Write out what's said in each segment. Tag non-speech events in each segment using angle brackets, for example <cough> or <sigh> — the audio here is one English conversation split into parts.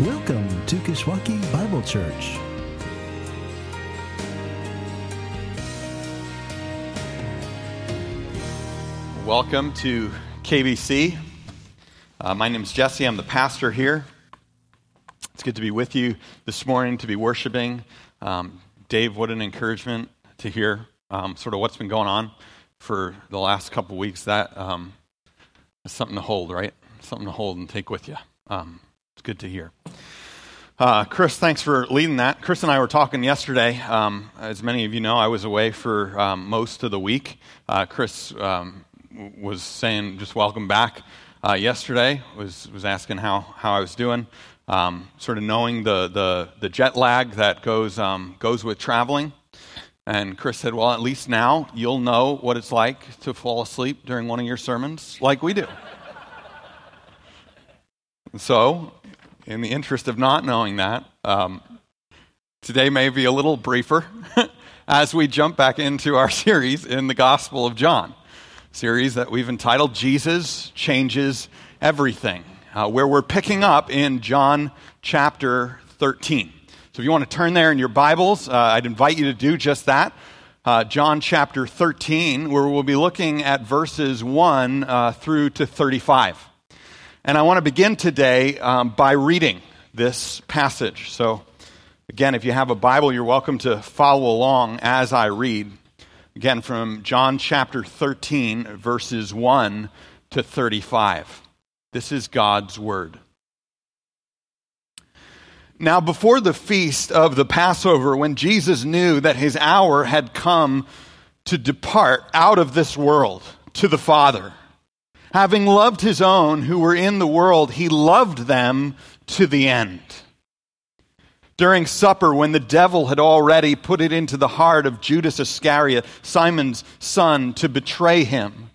Welcome to Kishwaukee Bible Church. Welcome to KBC. Uh, my name is Jesse. I'm the pastor here. It's good to be with you this morning, to be worshiping. Um, Dave, what an encouragement to hear um, sort of what's been going on for the last couple weeks. That um, is something to hold, right? Something to hold and take with you. Um, good to hear. Uh, Chris, thanks for leading that. Chris and I were talking yesterday. Um, as many of you know, I was away for um, most of the week. Uh, Chris um, was saying just welcome back uh, yesterday. Was was asking how how I was doing. Um, sort of knowing the, the the jet lag that goes um, goes with traveling. And Chris said, "Well, at least now you'll know what it's like to fall asleep during one of your sermons, like we do." <laughs> so in the interest of not knowing that, um, today may be a little briefer <laughs> as we jump back into our <laughs> series in the Gospel of John, series that we've entitled Jesus Changes Everything, uh, where we're picking up in John chapter 13. So if you want to turn there in your Bibles, uh, I'd invite you to do just that. Uh, John chapter 13, where we'll be looking at verses 1 uh, through to 35. And I want to begin today um, by reading this passage. So, again, if you have a Bible, you're welcome to follow along as I read. Again, from John chapter 13, verses 1 to 35. This is God's Word. Now, before the feast of the Passover, when Jesus knew that his hour had come to depart out of this world to the Father, Having loved his own who were in the world, he loved them to the end. During supper, when the devil had already put it into the heart of Judas Iscariot, Simon's son, to betray him,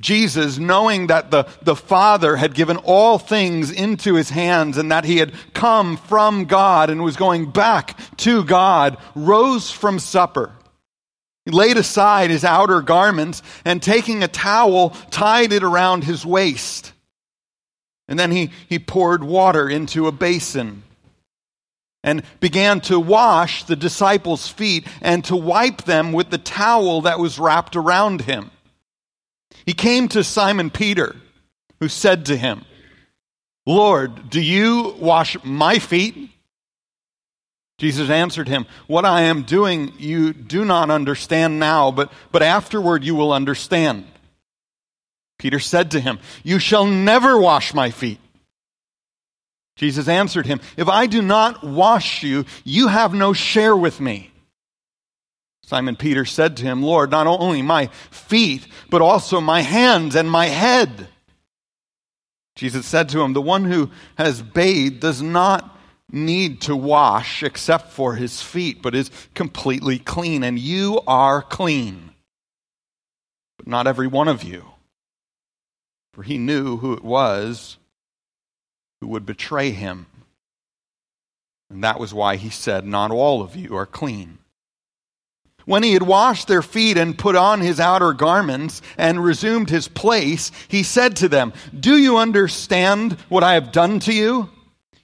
Jesus, knowing that the, the Father had given all things into his hands and that he had come from God and was going back to God, rose from supper he laid aside his outer garments and taking a towel, tied it around his waist. And then he, he poured water into a basin and began to wash the disciples' feet and to wipe them with the towel that was wrapped around him. He came to Simon Peter, who said to him, Lord, do you wash my feet? Jesus answered him, What I am doing you do not understand now, but, but afterward you will understand. Peter said to him, You shall never wash my feet. Jesus answered him, If I do not wash you, you have no share with me. Simon Peter said to him, Lord, not only my feet, but also my hands and my head. Jesus said to him, The one who has bathed does not need to wash except for his feet, but is completely clean. And you are clean, but not every one of you. For he knew who it was who would betray him. And that was why he said, Not all of you are clean. When he had washed their feet and put on his outer garments and resumed his place, he said to them, Do you understand what I have done to you?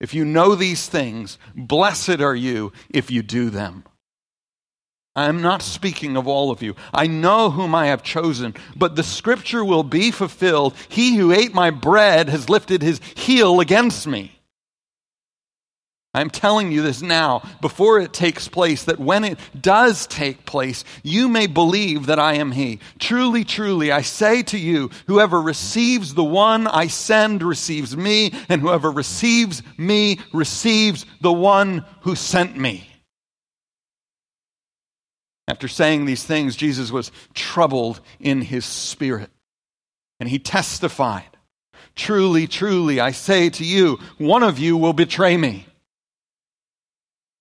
If you know these things, blessed are you if you do them. I am not speaking of all of you. I know whom I have chosen, but the scripture will be fulfilled. He who ate my bread has lifted his heel against me. I'm telling you this now before it takes place, that when it does take place, you may believe that I am He. Truly, truly, I say to you, whoever receives the one I send receives me, and whoever receives me receives the one who sent me. After saying these things, Jesus was troubled in his spirit, and he testified Truly, truly, I say to you, one of you will betray me.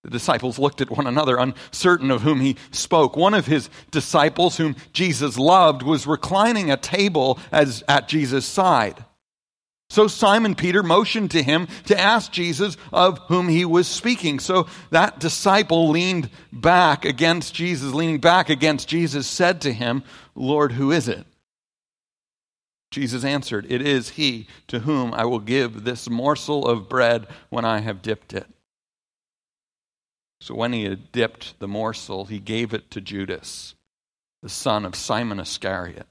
The disciples looked at one another, uncertain of whom he spoke. One of his disciples, whom Jesus loved, was reclining at table as, at Jesus' side. So Simon Peter motioned to him to ask Jesus of whom he was speaking. So that disciple leaned back against Jesus, leaning back against Jesus, said to him, Lord, who is it? Jesus answered, It is he to whom I will give this morsel of bread when I have dipped it. So when he had dipped the morsel, he gave it to Judas, the son of Simon Iscariot.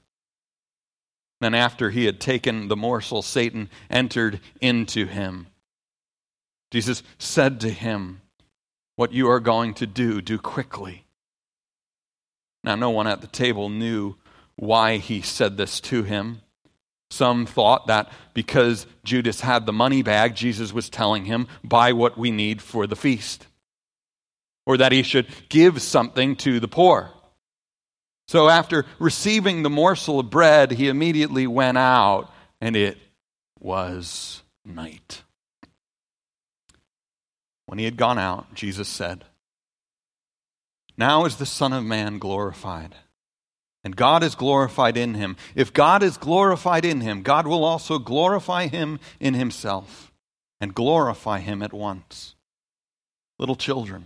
Then, after he had taken the morsel, Satan entered into him. Jesus said to him, What you are going to do, do quickly. Now, no one at the table knew why he said this to him. Some thought that because Judas had the money bag, Jesus was telling him, Buy what we need for the feast or that he should give something to the poor. So after receiving the morsel of bread, he immediately went out, and it was night. When he had gone out, Jesus said, Now is the Son of Man glorified, and God is glorified in him. If God is glorified in him, God will also glorify him in himself, and glorify him at once. Little children,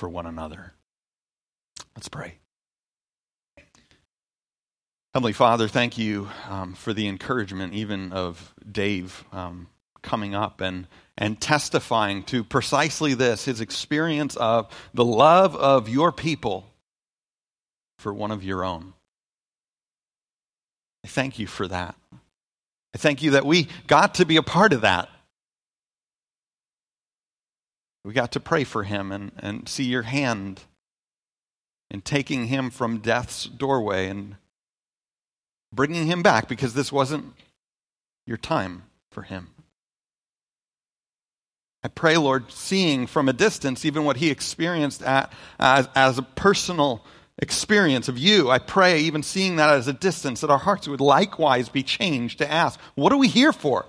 for one another. Let's pray. Heavenly Father, thank you um, for the encouragement, even of Dave um, coming up and, and testifying to precisely this his experience of the love of your people for one of your own. I thank you for that. I thank you that we got to be a part of that. We got to pray for him and, and see your hand in taking him from death's doorway and bringing him back because this wasn't your time for him. I pray, Lord, seeing from a distance even what he experienced at, as, as a personal experience of you, I pray, even seeing that as a distance, that our hearts would likewise be changed to ask, what are we here for?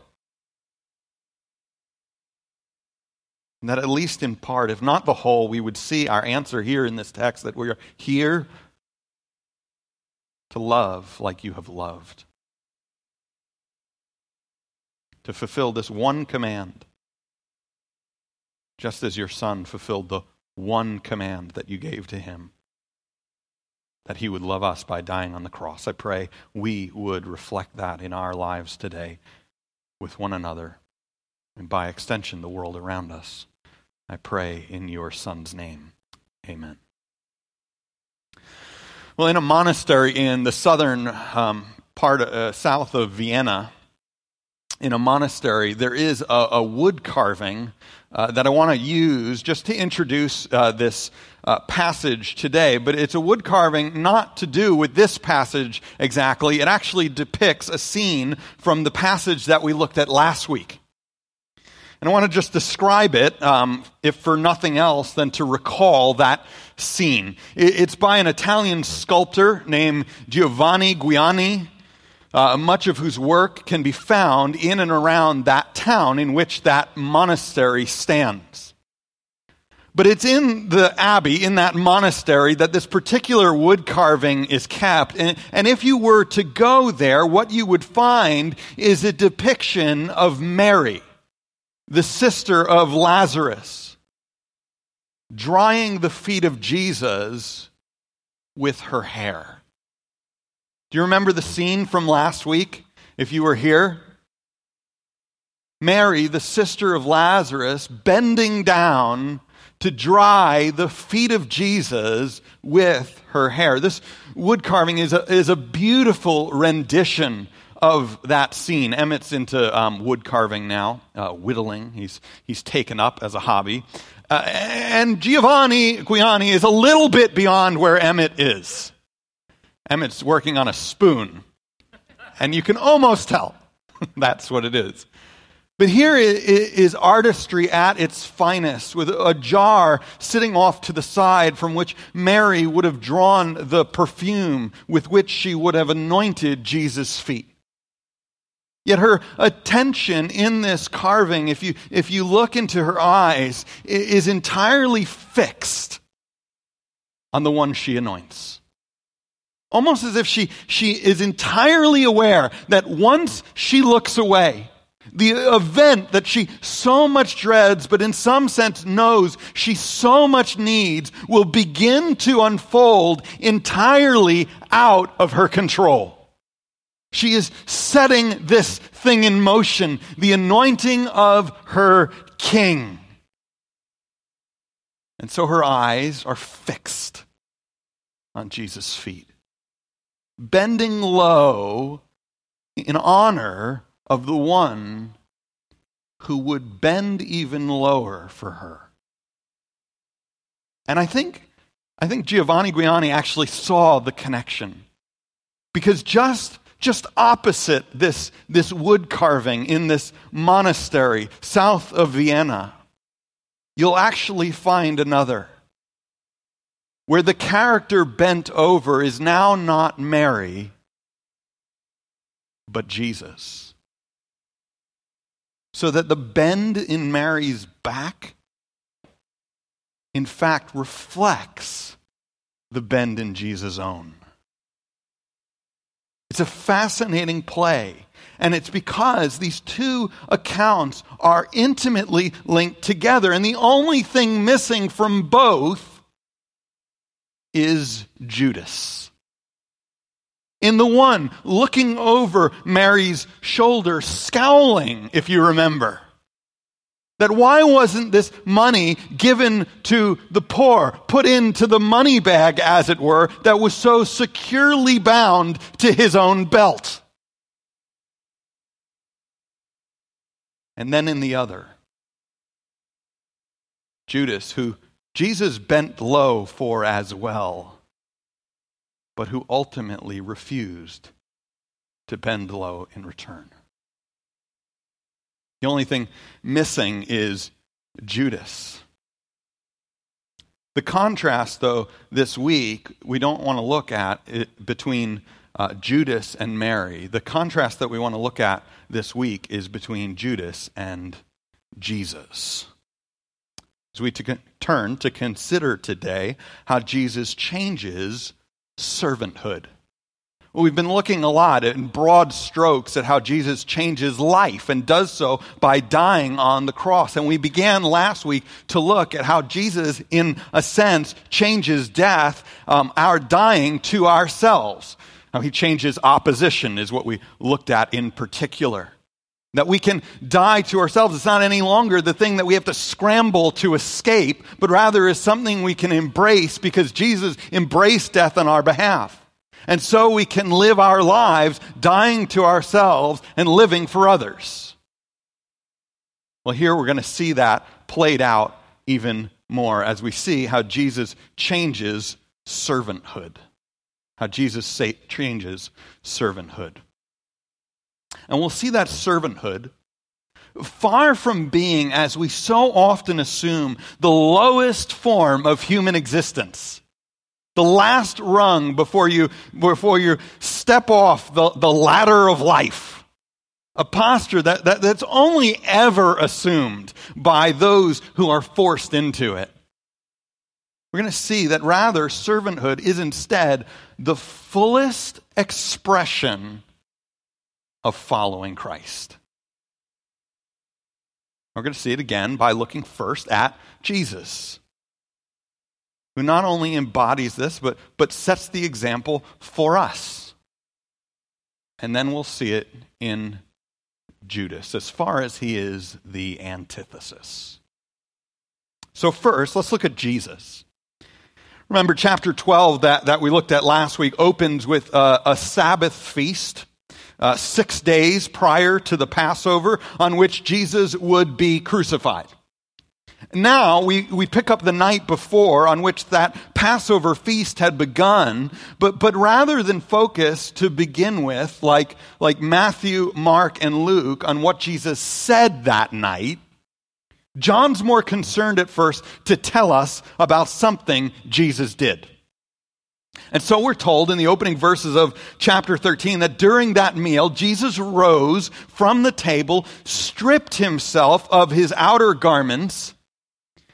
And that at least in part, if not the whole, we would see our answer here in this text that we are here to love like you have loved. To fulfill this one command, just as your Son fulfilled the one command that you gave to him that he would love us by dying on the cross. I pray we would reflect that in our lives today with one another and by extension the world around us. I pray in your Son's name. Amen. Well, in a monastery in the southern um, part, uh, south of Vienna, in a monastery, there is a, a wood carving uh, that I want to use just to introduce uh, this uh, passage today. But it's a wood carving not to do with this passage exactly. It actually depicts a scene from the passage that we looked at last week. And I want to just describe it, um, if for nothing else than to recall that scene. It's by an Italian sculptor named Giovanni Giuliani, uh, much of whose work can be found in and around that town in which that monastery stands. But it's in the abbey, in that monastery, that this particular wood carving is kept. And, and, if you were to go there, what you would find is a depiction of Mary the sister of Lazarus, drying the feet of Jesus with her hair. Do you remember the scene from last week, if you were here? Mary, the sister of Lazarus, bending down to dry the feet of Jesus with her hair. This wood carving is a, is a beautiful rendition of that scene. Emmett's into um, wood carving now, uh, whittling. He's, he's taken up as a hobby. Uh, and Giovanni Giuliani is a little bit beyond where Emmett is. Emmett's working on a spoon, and you can almost tell <laughs> that's what it is. But here is artistry at its finest, with a jar sitting off to the side from which Mary would have drawn the perfume with which she would have anointed Jesus' feet. Yet her attention in this carving, if you, if you look into her eyes, is entirely fixed on the one she anoints. Almost as if she, she is entirely aware that once she looks away, the event that she so much dreads, but in some sense knows she so much needs, will begin to unfold entirely out of her control. She is setting this thing in motion, the anointing of her king. And so her eyes are fixed on Jesus' feet, bending low in honor of the one who would bend even lower for her. And I think, I think Giovanni Giuliani actually saw the connection. Because just, just opposite this, this wood carving in this monastery south of Vienna, you'll actually find another where the character bent over is now not Mary, but Jesus so that the bend in Mary's back, in fact, reflects the bend in Jesus' own. It's a fascinating play. And it's because these two accounts are intimately linked together. And the only thing missing from both is Judas. In the one looking over Mary's shoulder, scowling, if you remember. That why wasn't this money given to the poor, put into the money bag, as it were, that was so securely bound to his own belt? And then in the other, Judas, who Jesus bent low for as well but who ultimately refused to bend low in return. The only thing missing is Judas. The contrast, though, this week, we don't want to look at it between uh, Judas and Mary. The contrast that we want to look at this week is between Judas and Jesus. As we turn to consider today how Jesus changes servanthood. Well, we've been looking a lot in broad strokes at how Jesus changes life and does so by dying on the cross. And we began last week to look at how Jesus, in a sense, changes death, um, our dying to ourselves. How he changes opposition is what we looked at in particular. That we can die to ourselves. It's not any longer the thing that we have to scramble to escape, but rather is something we can embrace because Jesus embraced death on our behalf. And so we can live our lives dying to ourselves and living for others. Well, here we're going to see that played out even more as we see how Jesus changes servanthood. How Jesus changes servanthood. And we'll see that servanthood far from being, as we so often assume, the lowest form of human existence. The last rung before you, before you step off the, the ladder of life. A posture that, that, that's only ever assumed by those who are forced into it. We're going to see that rather, servanthood is instead the fullest expression of following Christ. We're going to see it again by looking first at Jesus, who not only embodies this, but, but sets the example for us. And then we'll see it in Judas, as far as he is the antithesis. So, first, let's look at Jesus. Remember, chapter 12 that, that we looked at last week opens with a, a Sabbath feast uh, six days prior to the Passover on which Jesus would be crucified. Now we, we pick up the night before on which that Passover feast had begun, but, but rather than focus to begin with, like, like Matthew, Mark, and Luke, on what Jesus said that night, John's more concerned at first to tell us about something Jesus did. And so we're told in the opening verses of chapter 13 that during that meal, Jesus rose from the table, stripped himself of his outer garments,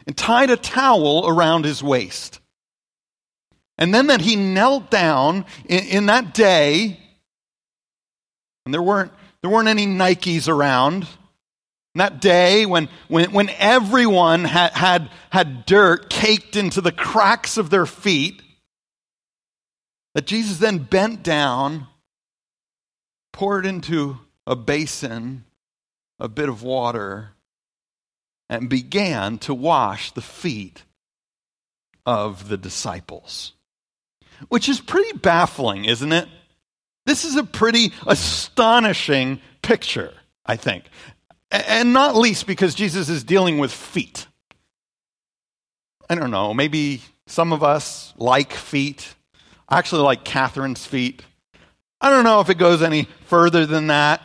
and tied a towel around his waist. And then that he knelt down in, in that day, and there weren't, there weren't any Nikes around. that day when, when, when everyone had, had, had dirt caked into the cracks of their feet, that Jesus then bent down, poured into a basin a bit of water, and began to wash the feet of the disciples. Which is pretty baffling, isn't it? This is a pretty astonishing picture, I think. And not least because Jesus is dealing with feet. I don't know, maybe some of us like feet. I actually like Catherine's feet. I don't know if it goes any further than that.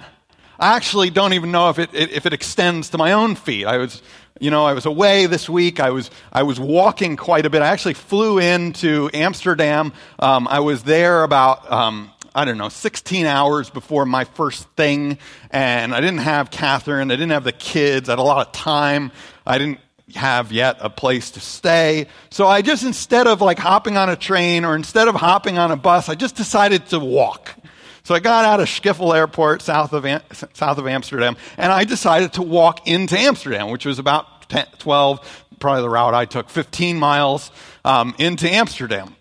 I actually don't even know if it, if it extends to my own feet. I was, you know, I was away this week. I was, I was walking quite a bit. I actually flew into Amsterdam. Um, I was there about, um, I don't know, 16 hours before my first thing. And I didn't have Catherine. I didn't have the kids. I had a lot of time. I didn't have yet a place to stay. So I just, instead of like hopping on a train or instead of hopping on a bus, I just decided to walk. So I got out of Schiphol Airport south of, south of Amsterdam, and I decided to walk into Amsterdam, which was about 10, 12, probably the route I took, 15 miles um, into Amsterdam.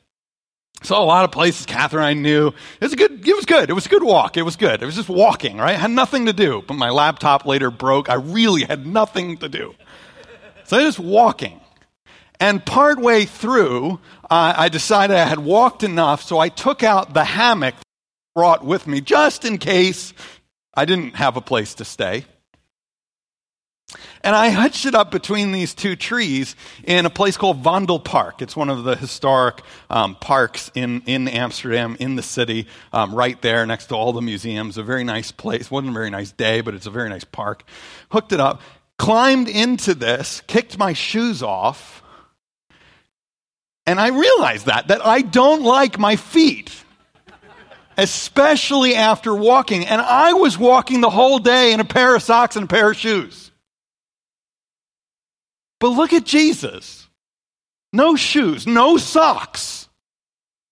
Saw a lot of places Catherine I knew. It was good. It was good. It was a good walk. It was good. It was just walking, right? I had nothing to do. But my laptop later broke. I really had nothing to do. So I was just walking. And partway through, uh, I decided I had walked enough, so I took out the hammock brought with me just in case I didn't have a place to stay. And I hutched it up between these two trees in a place called Vondel Park. It's one of the historic um, parks in, in Amsterdam, in the city, um, right there next to all the museums. A very nice place. It wasn't a very nice day, but it's a very nice park. Hooked it up, climbed into this, kicked my shoes off, and I realized that, that I don't like my feet especially after walking. And I was walking the whole day in a pair of socks and a pair of shoes. But look at Jesus. No shoes, no socks.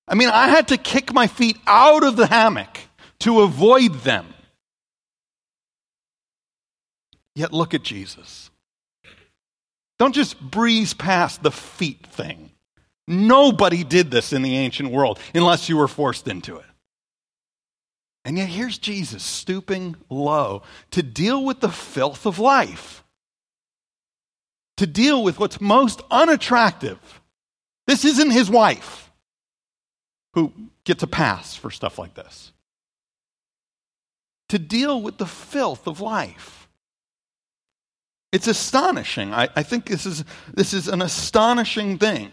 I mean, I had to kick my feet out of the hammock to avoid them. Yet look at Jesus. Don't just breeze past the feet thing. Nobody did this in the ancient world unless you were forced into it. And yet here's Jesus stooping low to deal with the filth of life, to deal with what's most unattractive. This isn't his wife who gets a pass for stuff like this. To deal with the filth of life. It's astonishing. I, I think this is, this is an astonishing thing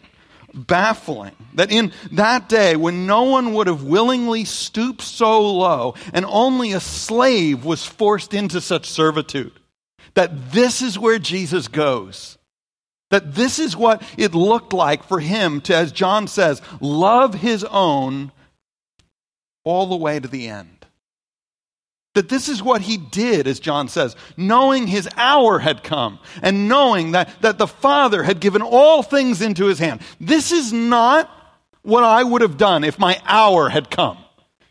baffling that in that day when no one would have willingly stooped so low and only a slave was forced into such servitude, that this is where Jesus goes. That this is what it looked like for him to, as John says, love his own all the way to the end. That this is what he did, as John says, knowing his hour had come and knowing that, that the Father had given all things into his hand. This is not what I would have done if my hour had come.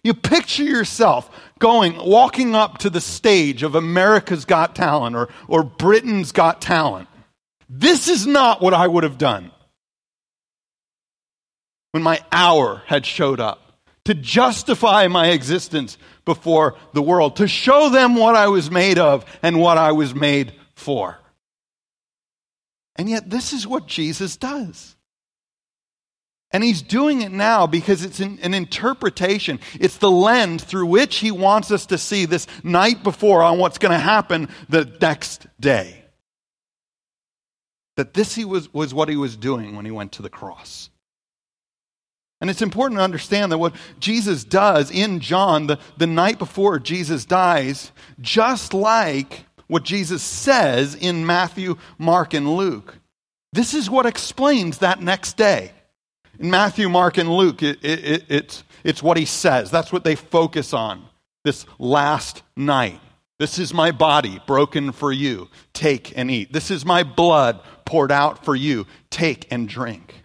You picture yourself going, walking up to the stage of America's Got Talent or, or Britain's Got Talent. This is not what I would have done when my hour had showed up to justify my existence before the world, to show them what I was made of and what I was made for. And yet, this is what Jesus does. And he's doing it now because it's an, an, interpretation. It's the lens through which he wants us to see this night before on what's going to happen the next day. that this he was, was what he was doing when he went to the cross. And it's important to understand that what Jesus does in John, the, the night before Jesus dies, just like what Jesus says in Matthew, Mark, and Luke, this is what explains that next day. In Matthew, Mark, and Luke, it, it, it, it's, it's what he says. That's what they focus on this last night. This is my body broken for you. Take and eat. This is my blood poured out for you. Take and drink.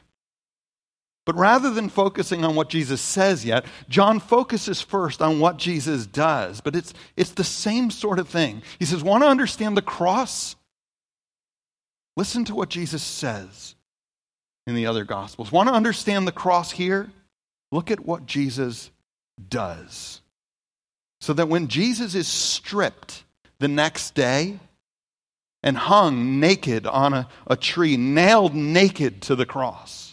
But rather than focusing on what Jesus says yet, John focuses first on what Jesus does. But it's, it's the same sort of thing. He says, Want to understand the cross? Listen to what Jesus says in the other Gospels. Want to understand the cross here? Look at what Jesus does. So that when Jesus is stripped the next day and hung naked on a, a tree, nailed naked to the cross,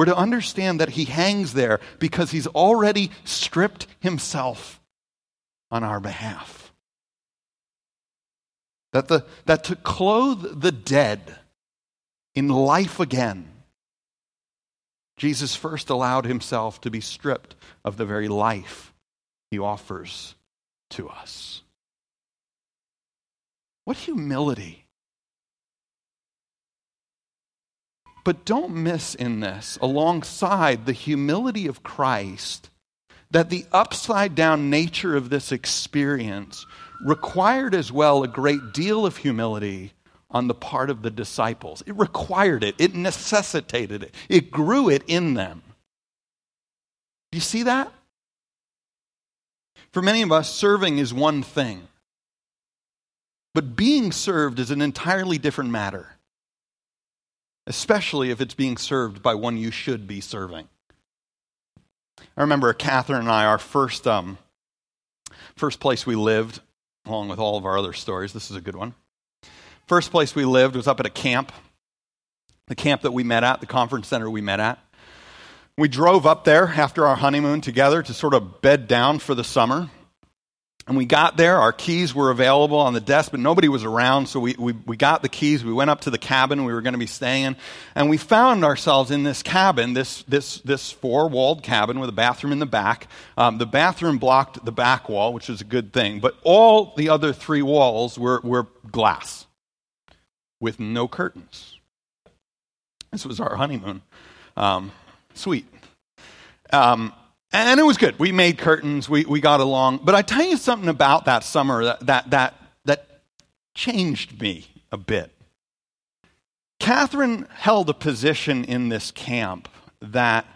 we're to understand that he hangs there because he's already stripped himself on our behalf. That, the, that to clothe the dead in life again, Jesus first allowed himself to be stripped of the very life he offers to us. What humility! But don't miss in this, alongside the humility of Christ, that the upside down nature of this experience required as well a great deal of humility on the part of the disciples. It required it, it necessitated it, it grew it in them. Do you see that? For many of us, serving is one thing, but being served is an entirely different matter, especially if it's being served by one you should be serving. I remember Catherine and I, our first, um, first place we lived, along with all of our other stories, this is a good one. First place we lived was up at a camp, the camp that we met at, the conference center we met at. We drove up there after our honeymoon together to sort of bed down for the summer. And we got there, our keys were available on the desk, but nobody was around, so we, we, we got the keys. We went up to the cabin we were going to be staying in, and we found ourselves in this cabin, this, this, this four walled cabin with a bathroom in the back. Um, the bathroom blocked the back wall, which was a good thing, but all the other three walls were, were glass with no curtains. This was our honeymoon. Um, sweet. Um, and it was good. We made curtains. We, we got along. But I tell you something about that summer that, that, that, that changed me a bit. Catherine held a position in this camp that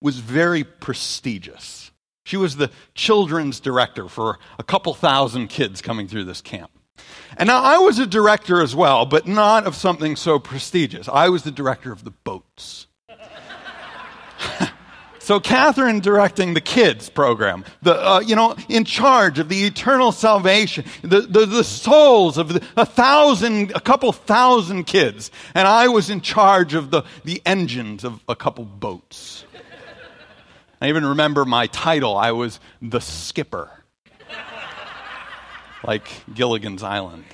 was very prestigious. She was the children's director for a couple thousand kids coming through this camp. And now I was a director as well, but not of something so prestigious. I was the director of the. So Catherine directing the kids program, the uh, you know in charge of the eternal salvation, the, the, the souls of the, a thousand, a couple thousand kids, and I was in charge of the the engines of a couple boats. I even remember my title. I was the skipper like Gilligan's Island.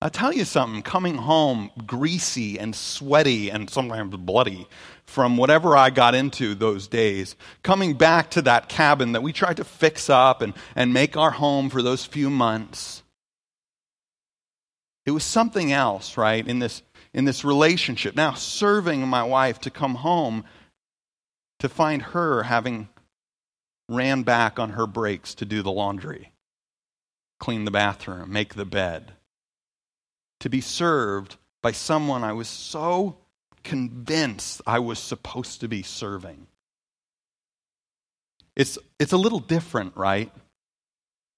I'll tell you something, coming home greasy and sweaty and sometimes bloody from whatever I got into those days, coming back to that cabin that we tried to fix up and, and make our home for those few months. It was something else, right, in this, in this relationship. Now, serving my wife to come home to find her having ran back on her breaks to do the laundry clean the bathroom, make the bed. To be served by someone I was so convinced I was supposed to be serving. It's, it's a little different, right?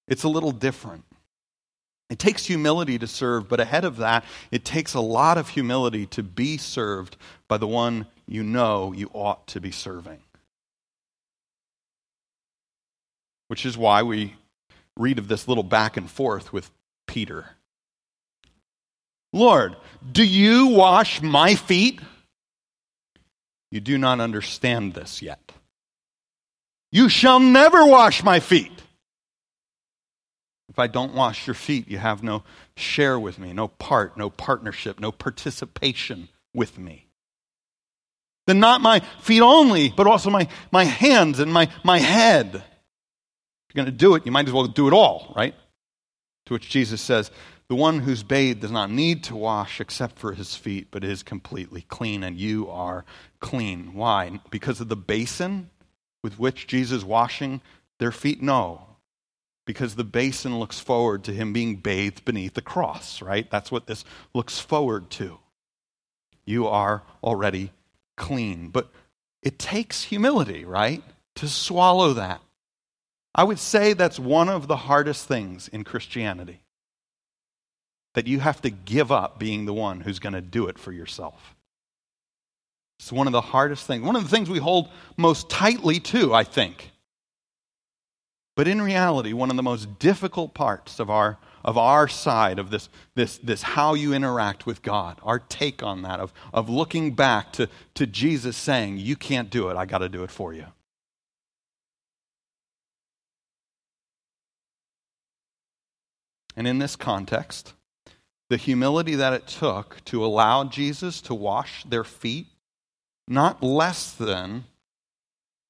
It's a little different. It takes humility to serve, but ahead of that, it takes a lot of humility to be served by the one you know you ought to be serving. Which is why we read of this little back and forth with Peter. Lord, do you wash my feet? You do not understand this yet. You shall never wash my feet. If I don't wash your feet, you have no share with me, no part, no partnership, no participation with me. Then not my feet only, but also my, my hands and my, my head. If you're going to do it, you might as well do it all, right? To which Jesus says, The one who's bathed does not need to wash except for his feet, but is completely clean, and you are clean. Why? Because of the basin with which Jesus washing their feet? No. Because the basin looks forward to him being bathed beneath the cross, right? That's what this looks forward to. You are already clean. But it takes humility, right? To swallow that. I would say that's one of the hardest things in Christianity. That you have to give up being the one who's going to do it for yourself. It's one of the hardest things. One of the things we hold most tightly to, I think. But in reality, one of the most difficult parts of our, of our side of this, this, this how you interact with God, our take on that, of, of looking back to, to Jesus saying, You can't do it, I got to do it for you. And in this context, the humility that it took to allow Jesus to wash their feet, not less than,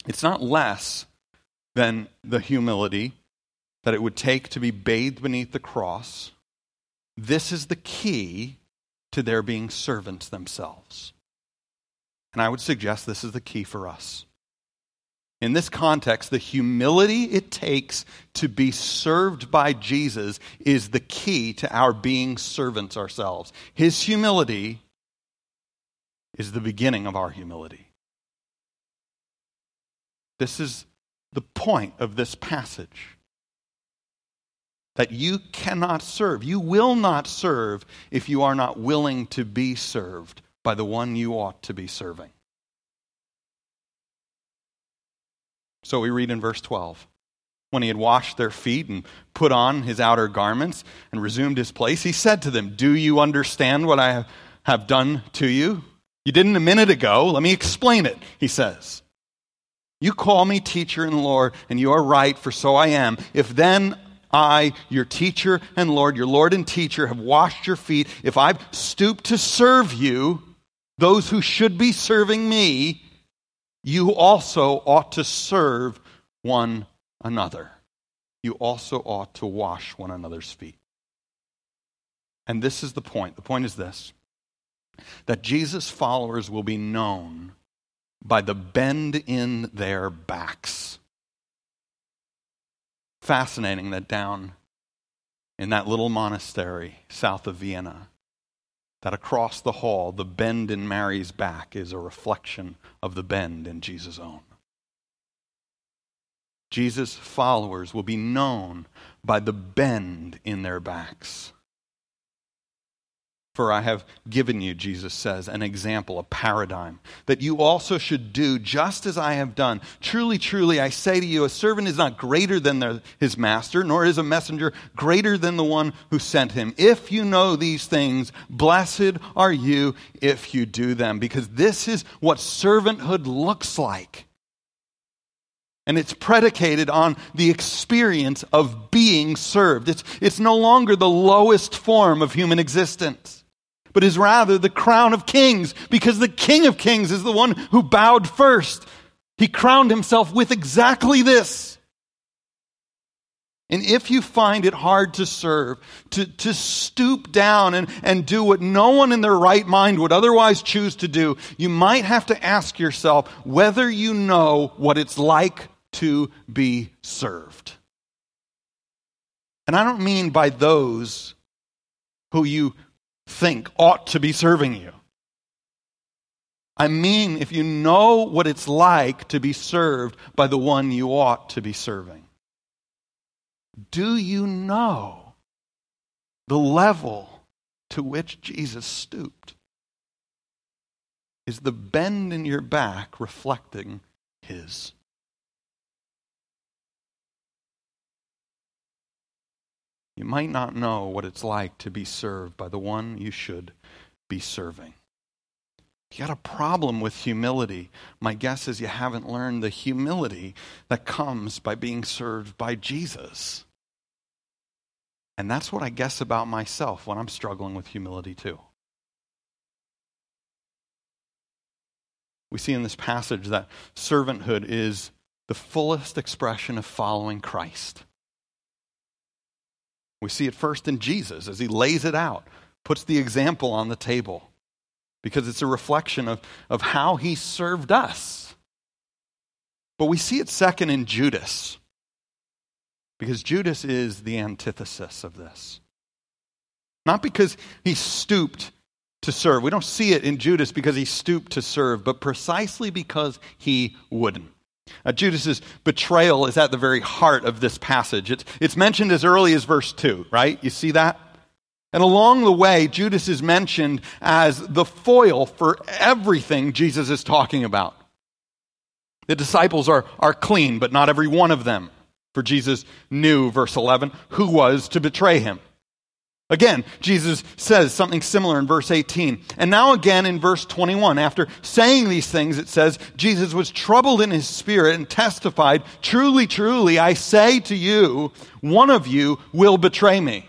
it's not less than the humility that it would take to be bathed beneath the cross. This is the key to their being servants themselves. And I would suggest this is the key for us. In this context, the humility it takes to be served by Jesus is the key to our being servants ourselves. His humility is the beginning of our humility. This is the point of this passage. That you cannot serve. You will not serve if you are not willing to be served by the one you ought to be serving. So we read in verse 12. When he had washed their feet and put on his outer garments and resumed his place, he said to them, Do you understand what I have done to you? You didn't a minute ago. Let me explain it, he says. You call me teacher and Lord, and you are right, for so I am. If then I, your teacher and Lord, your Lord and teacher, have washed your feet, if I've stooped to serve you, those who should be serving me, you also ought to serve one another. You also ought to wash one another's feet. And this is the point. The point is this that Jesus' followers will be known by the bend in their backs. Fascinating that down in that little monastery south of Vienna, that across the hall, the bend in Mary's back is a reflection of the bend in Jesus' own. Jesus' followers will be known by the bend in their backs. For I have given you, Jesus says, an example, a paradigm, that you also should do just as I have done. Truly, truly, I say to you, a servant is not greater than his master, nor is a messenger greater than the one who sent him. If you know these things, blessed are you if you do them, because this is what servanthood looks like. And it's predicated on the experience of being served. It's, it's no longer the lowest form of human existence but is rather the crown of kings, because the King of kings is the one who bowed first. He crowned himself with exactly this. And if you find it hard to serve, to, to stoop down and, and do what no one in their right mind would otherwise choose to do, you might have to ask yourself whether you know what it's like to be served. And I don't mean by those who you think ought to be serving you. I mean, if you know what it's like to be served by the one you ought to be serving. Do you know the level to which Jesus stooped? Is the bend in your back reflecting his? You might not know what it's like to be served by the one you should be serving. If you got a problem with humility, my guess is you haven't learned the humility that comes by being served by Jesus. And that's what I guess about myself when I'm struggling with humility too. We see in this passage that servanthood is the fullest expression of following Christ. We see it first in Jesus as he lays it out, puts the example on the table, because it's a reflection of, of how he served us. But we see it second in Judas, because Judas is the antithesis of this. Not because he stooped to serve. We don't see it in Judas because he stooped to serve, but precisely because he wouldn't. Uh, Judas's betrayal is at the very heart of this passage. It's, it's mentioned as early as verse 2, right? You see that? And along the way, Judas is mentioned as the foil for everything Jesus is talking about. The disciples are, are clean, but not every one of them. For Jesus knew, verse 11, who was to betray him. Again, Jesus says something similar in verse 18. And now again in verse 21, after saying these things, it says, Jesus was troubled in his spirit and testified, Truly, truly, I say to you, one of you will betray me.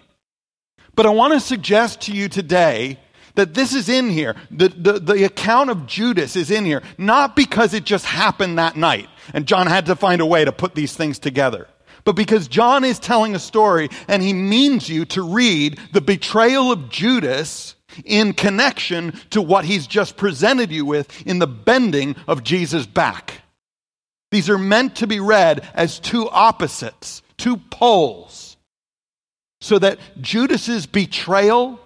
But I want to suggest to you today that this is in here. The, the, the, account of Judas is in here, not because it just happened that night and John had to find a way to put these things together but because John is telling a story and he means you to read the betrayal of Judas in connection to what he's just presented you with in the bending of Jesus' back. These are meant to be read as two opposites, two poles, so that Judas's betrayal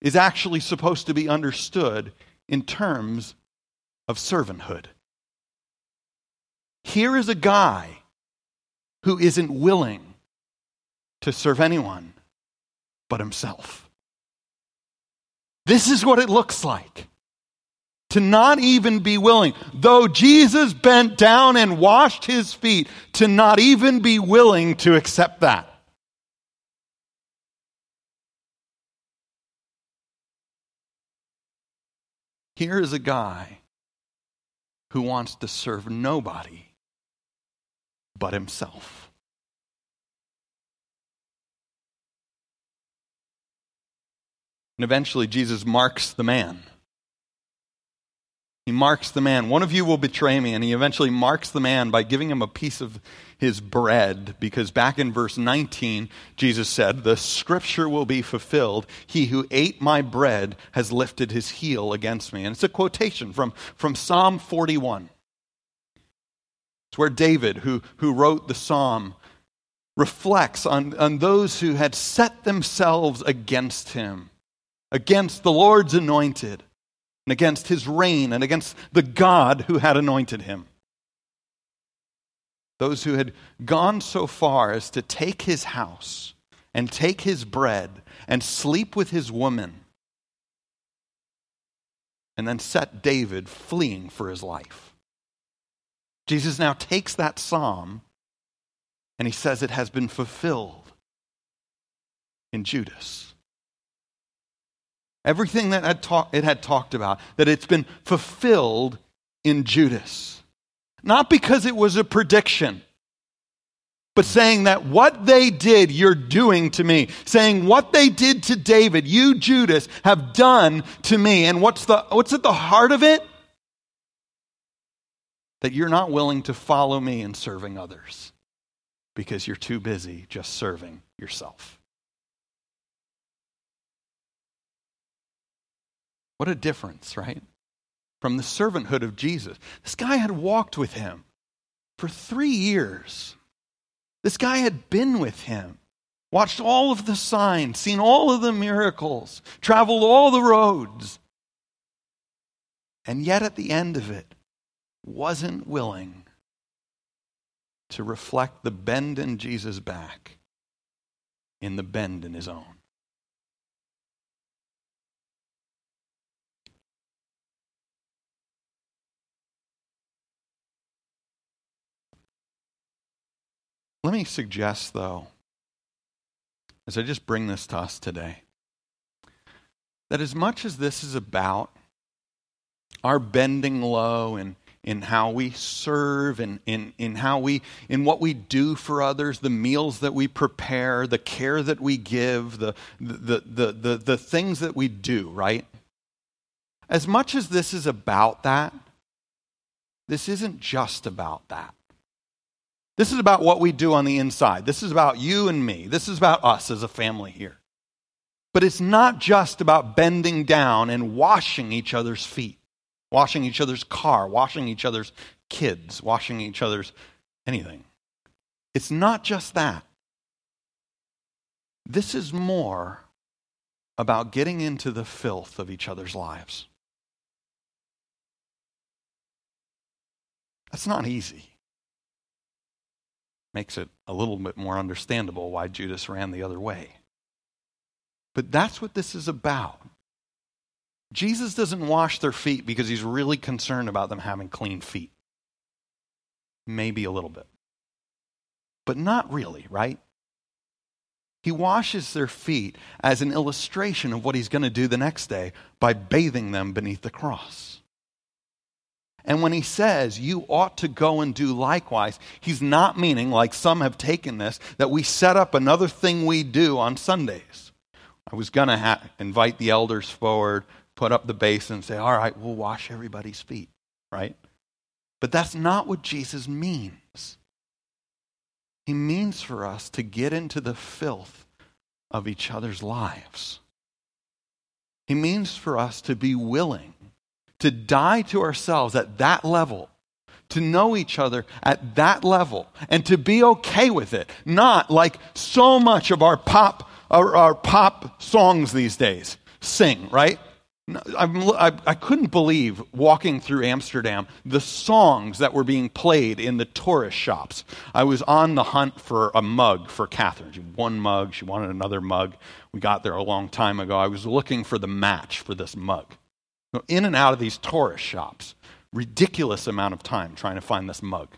is actually supposed to be understood in terms of servanthood. Here is a guy who isn't willing to serve anyone but himself. This is what it looks like to not even be willing, though Jesus bent down and washed his feet, to not even be willing to accept that. Here is a guy who wants to serve nobody but himself. And eventually, Jesus marks the man. He marks the man. One of you will betray me. And he eventually marks the man by giving him a piece of his bread. Because back in verse 19, Jesus said, The scripture will be fulfilled. He who ate my bread has lifted his heel against me. And it's a quotation from, from Psalm 41. It's where David, who, who wrote the psalm, reflects on, on those who had set themselves against him, against the Lord's anointed, and against his reign, and against the God who had anointed him. Those who had gone so far as to take his house and take his bread and sleep with his woman, and then set David fleeing for his life. Jesus now takes that psalm and he says it has been fulfilled in Judas. Everything that it had talked about, that it's been fulfilled in Judas. Not because it was a prediction, but saying that what they did, you're doing to me. Saying what they did to David, you, Judas, have done to me. And what's, the, what's at the heart of it? that you're not willing to follow me in serving others because you're too busy just serving yourself. What a difference, right? From the servanthood of Jesus. This guy had walked with him for three years. This guy had been with him, watched all of the signs, seen all of the miracles, traveled all the roads. And yet, at the end of it, wasn't willing to reflect the bend in Jesus' back in the bend in his own. Let me suggest, though, as I just bring this to us today, that as much as this is about our bending low and in how we serve, in, in, in how we in what we do for others, the meals that we prepare, the care that we give, the the, the, the, the things that we do, right? As much as this is about that, this isn't just about that. This is about what we do on the inside. This is about you and me. This is about us as a family here. But it's not just about bending down and washing each other's feet, washing each other's car, washing each other's kids, washing each other's anything. It's not just that. This is more about getting into the filth of each other's lives. That's not easy. Makes it a little bit more understandable why Judas ran the other way. But that's what this is about. Jesus doesn't wash their feet because he's really concerned about them having clean feet. Maybe a little bit. But not really, right? He washes their feet as an illustration of what he's going to do the next day by bathing them beneath the cross. And when he says you ought to go and do likewise, he's not meaning, like some have taken this, that we set up another thing we do on Sundays. I was going to ha- invite the elders forward, put up the basin, and say, all right, we'll wash everybody's feet, right? But that's not what Jesus means. He means for us to get into the filth of each other's lives. He means for us to be willing to die to ourselves at that level, to know each other at that level, and to be okay with it. Not like so much of our pop, our, our pop songs these days sing, right? I, I couldn't believe walking through Amsterdam the songs that were being played in the tourist shops. I was on the hunt for a mug for Catherine. She one mug, she wanted another mug. We got there a long time ago. I was looking for the match for this mug in and out of these tourist shops. Ridiculous amount of time trying to find this mug.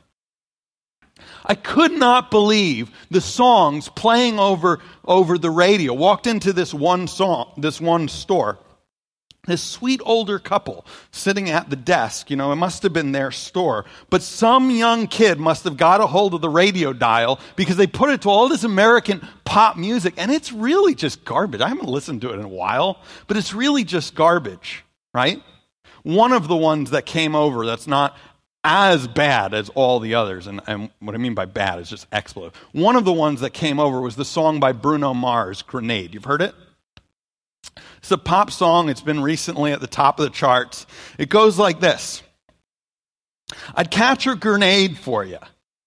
I could not believe the songs playing over, over the radio. Walked into this one song, this one store. This sweet older couple sitting at the desk, you know, it must have been their store, but some young kid must have got a hold of the radio dial because they put it to all this American pop music, and it's really just garbage. I haven't listened to it in a while, but it's really just garbage right? One of the ones that came over that's not as bad as all the others, and, and what I mean by bad is just expletive. One of the ones that came over was the song by Bruno Mars, Grenade. You've heard it? It's a pop song. It's been recently at the top of the charts. It goes like this I'd catch a grenade for you.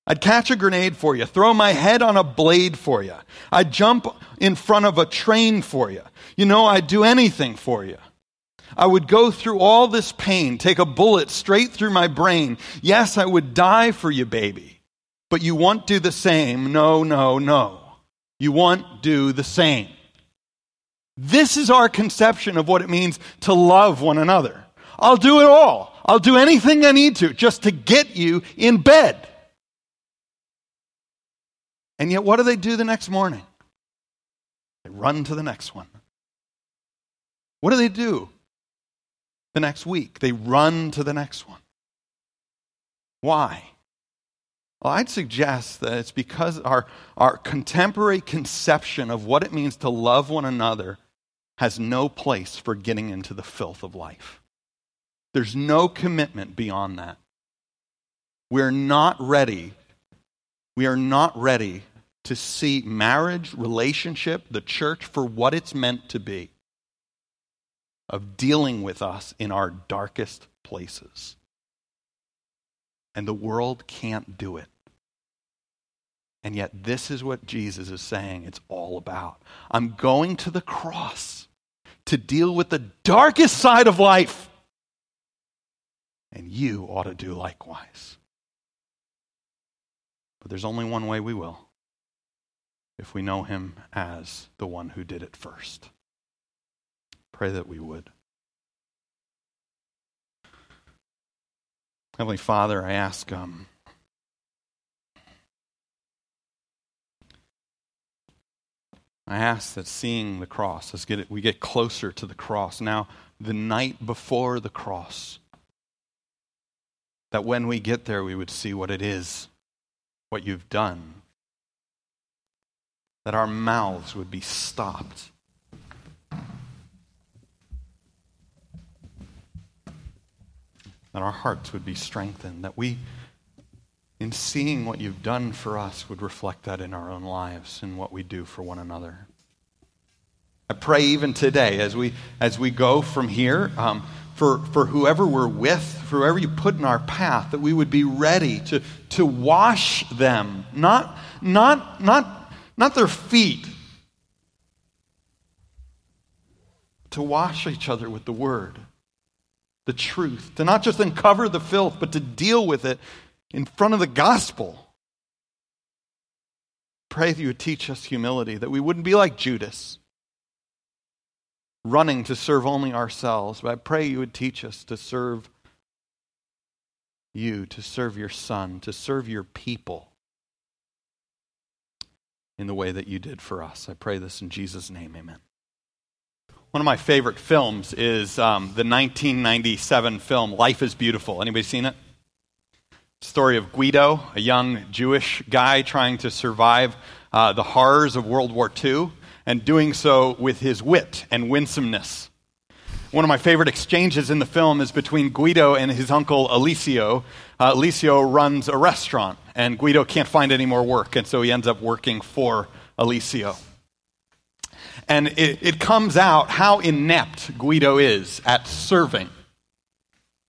I'd catch a grenade for you, throw my head on a blade for you. I'd jump in front of a train for you. You know, I'd do anything for you. I would go through all this pain, take a bullet straight through my brain. Yes, I would die for you, baby. But you won't do the same. No, no, no. You won't do the same. This is our conception of what it means to love one another. I'll do it all. I'll do anything I need to just to get you in bed. And yet, what do they do the next morning? They run to the next one. What do they do? The next week. They run to the next one. Why? Well, I'd suggest that it's because our, our contemporary conception of what it means to love one another has no place for getting into the filth of life. There's no commitment beyond that. We're not ready. We are not ready to see marriage, relationship, the church for what it's meant to be of dealing with us in our darkest places. And the world can't do it. And yet, this is what Jesus is saying it's all about. I'm going to the cross to deal with the darkest side of life. And you ought to do likewise. But there's only one way we will if we know him as the one who did it first. Pray that we would. Heavenly Father, I ask um, I ask that seeing the cross, let's get it, we get closer to the cross. Now, the night before the cross, that when we get there, we would see what it is, what you've done, that our mouths would be stopped. That our hearts would be strengthened, that we, in seeing what you've done for us, would reflect that in our own lives and what we do for one another. I pray even today as we, as we go from here, um, for, for whoever we're with, for whoever you put in our path, that we would be ready to, to wash them, not, not, not, not their feet, to wash each other with the word, the truth, to not just uncover the filth, but to deal with it in front of the gospel. Pray that you would teach us humility, that we wouldn't be like Judas running to serve only ourselves. But I pray you would teach us to serve you, to serve your Son, to serve your people in the way that you did for us. I pray this in Jesus' name. Amen. One of my favorite films is um, the 1997 film Life is Beautiful. Anybody seen it? Story of Guido, a young Jewish guy trying to survive uh, the horrors of World War II and doing so with his wit and winsomeness. One of my favorite exchanges in the film is between Guido and his uncle Alessio. Uh, Alessio runs a restaurant, and Guido can't find any more work, and so he ends up working for Alessio. And it, it comes out how inept Guido is at serving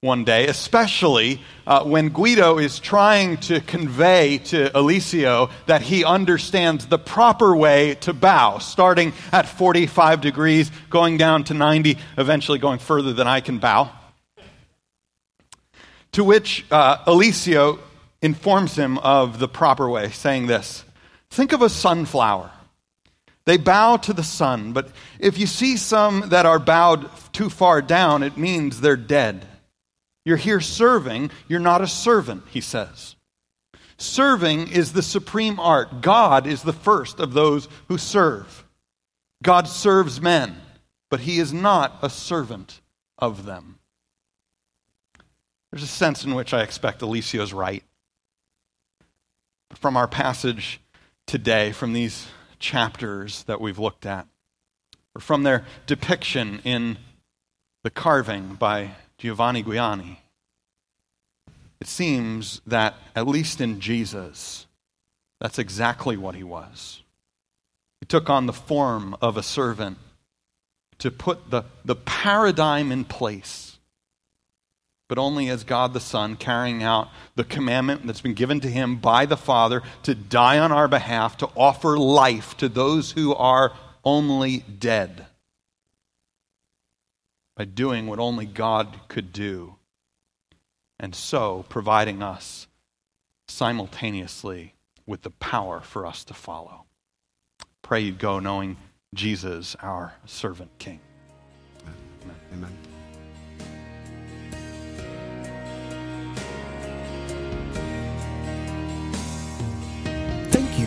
one day, especially uh, when Guido is trying to convey to Alessio that he understands the proper way to bow, starting at 45 degrees, going down to 90, eventually going further than I can bow. To which uh, informs him of the proper way, saying this Think of a sunflower. They bow to the sun, but if you see some that are bowed too far down, it means they're dead. You're here serving, you're not a servant, he says. Serving is the supreme art. God is the first of those who serve. God serves men, but he is not a servant of them. There's a sense in which I expect Alessio's right. From our passage today, from these chapters that we've looked at, or from their depiction in the carving by Giovanni Giuliani, it seems that, at least in Jesus, that's exactly what he was. He took on the form of a servant to put the, the paradigm in place, but only as God the Son carrying out the commandment that's been given to him by the Father to die on our behalf, to offer life to those who are only dead by doing what only God could do, and so providing us simultaneously with the power for us to follow. Pray you go knowing Jesus, our servant king. Amen. Amen.